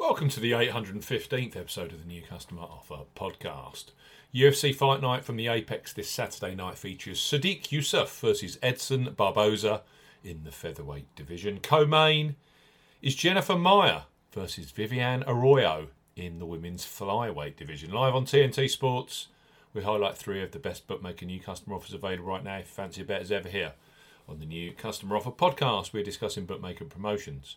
Welcome to the 815th episode of the New Customer Offer podcast. UFC Fight Night from the Apex this Saturday night features Sodiq Yusuff versus Edson Barboza in the featherweight division. Co-main is Jennifer Maia versus Viviane Araújo in the women's flyweight division. Live on TNT Sports, we highlight three of the best bookmaker new customer offers available right now. If you fancy a bet as ever here on the new customer offer podcast, we're discussing bookmaker promotions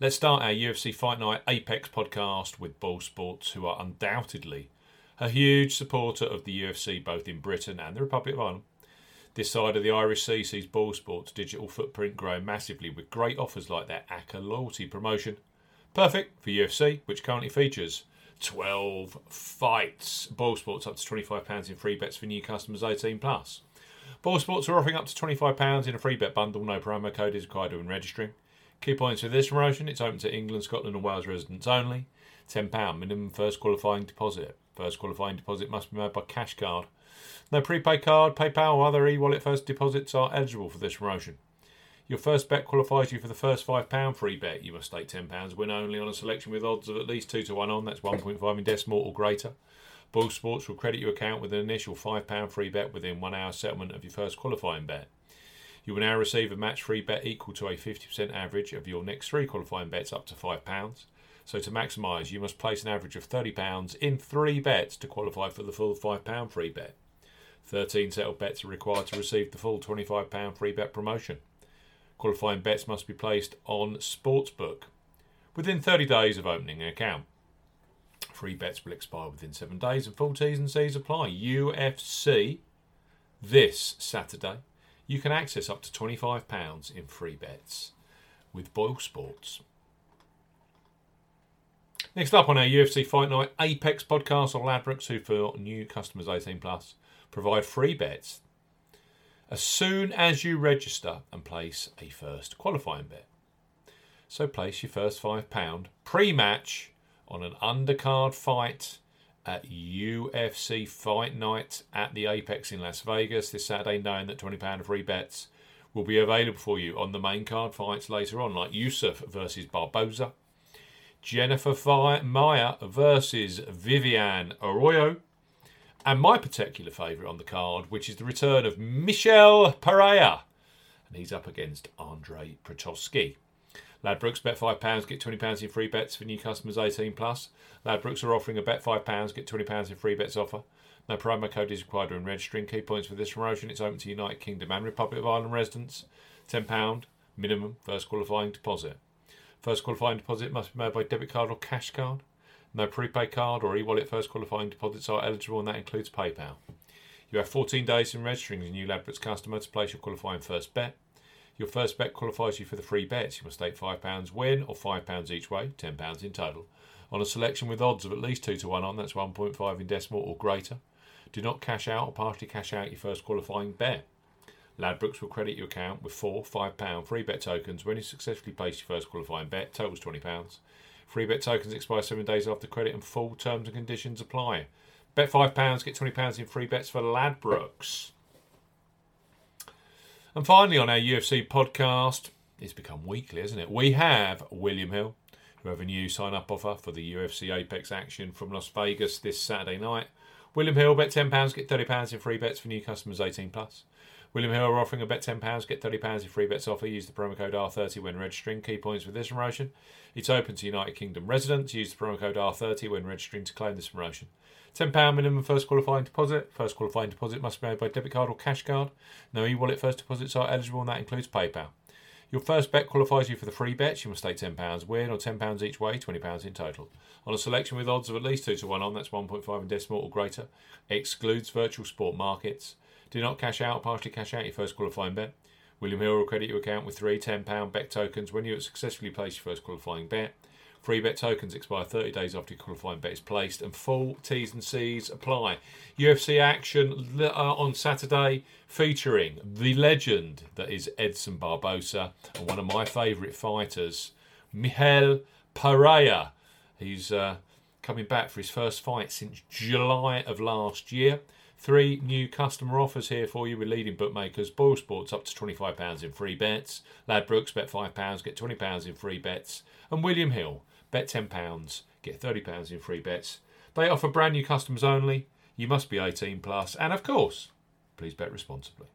Let's start our UFC Fight Night Apex podcast with Boyle Sports, who are undoubtedly a huge supporter of the UFC both in Britain and the Republic of Ireland. This side of the Irish Sea sees Boyle Sports' digital footprint grow massively with great offers like their ACCA loyalty promotion. Perfect for UFC, which currently features 12 fights. Boyle Sports up to £25 in free bets for new customers 18 plus. Boyle Sports are offering up to £25 in a free bet bundle. No promo code is required when registering. Key points for this promotion it's open to England, Scotland, and Wales residents only. £10 minimum first qualifying deposit. First qualifying deposit must be made by cash card. No prepaid card, PayPal, or other e wallet first deposits are eligible for this promotion. Your first bet qualifies you for the first £5 free bet. You must stake £10, win only on a selection with odds of at least 2 to 1 on, that's 1.5 in decimal or greater. Boyle Sports will credit your account with an initial £5 free bet within one hour settlement of your first qualifying bet. You will now receive a match free bet equal to a 50% average of your next three qualifying bets up to £5. So to maximise, you must place an average of £30 in three bets to qualify for the full £5 free bet. 13 settled bets are required to receive the full £25 free bet promotion. Qualifying bets must be placed on Sportsbook within 30 days of opening an account. Free bets will expire within seven days and full T's and C's apply. UFC this Saturday you can access up to £25 in free bets with Boyle Sports. Next up on our UFC Fight Night Apex podcast on Ladbrokes, who for new customers 18 plus provide free bets as soon as you register and place a first qualifying bet. So place your first £5 pre match on an undercard fight at UFC Fight Night at the Apex in Las Vegas this Saturday, knowing that £20 free bets will be available for you on the main card fights later on, like Yusuff versus Barboza, Jennifer Maia versus Vivian Araújo, and my particular favourite on the card, which is the return of Michel Pereira, and he's up against Andre Petroski. Ladbrokes bet £5, get £20 in free bets for new customers 18 plus. Ladbrokes are offering a bet £5, get £20 in free bets offer. No promo code is required when registering. Key points for this promotion it's open to United Kingdom and Republic of Ireland residents. £10 minimum first qualifying deposit. First qualifying deposit must be made by debit card or cash card. No prepaid card or e wallet first qualifying deposits are eligible, and that includes PayPal. You have 14 days in registering as a new Ladbrokes customer to place your qualifying first bet. Your first bet qualifies you for the free bets. You must stake £5 win or £5 each way, £10 in total, on a selection with odds of at least 2 to 1 on, that's 1.5 in decimal or greater. Do not cash out or partially cash out your first qualifying bet. Ladbrokes will credit your account with four £5 free bet tokens when you successfully place your first qualifying bet, totals £20. Free bet tokens expire seven days after credit and full terms and conditions apply. Bet £5, get £20 in free bets for Ladbrokes. And finally, on our UFC podcast, it's become weekly, isn't it? We have William Hill, who have a new sign up offer for the UFC Apex action from Las Vegas this Saturday night. William Hill, bet £10, get £30 in free bets for new customers 18 plus. William Hill are offering a bet £10, get £30 in free bets offer. Use the promo code R30 when registering. Key points for this promotion. It's open to United Kingdom residents. Use the promo code R30 when registering to claim this promotion. £10 minimum first qualifying deposit. First qualifying deposit must be made by debit card or cash card. No e wallet first deposits are eligible, and that includes PayPal. Your first bet qualifies you for the free bets. You must stake £10 win or £10 each way, £20 in total. On a selection with odds of at least 2 to 1 on, that's 1.5 in decimal or greater. Excludes virtual sport markets. Do not cash out or partially cash out your first qualifying bet. William Hill will credit your account with three £10 bet tokens when you have successfully placed your first qualifying bet. Free bet tokens expire 30 days after your qualifying bet is placed, and full T's and C's apply. UFC action uh, on Saturday featuring the legend that is Edson Barboza and one of my favourite fighters, Michel Pereira. He's uh, coming back for his first fight since July of last year. Three new customer offers here for you with leading bookmakers. Boyle Sports up to £25 in free bets. Ladbrokes bet £5, get £20 in free bets. And William Hill, bet £10, get £30 in free bets. They offer brand new customers only. You must be 18 plus, and of course, please bet responsibly.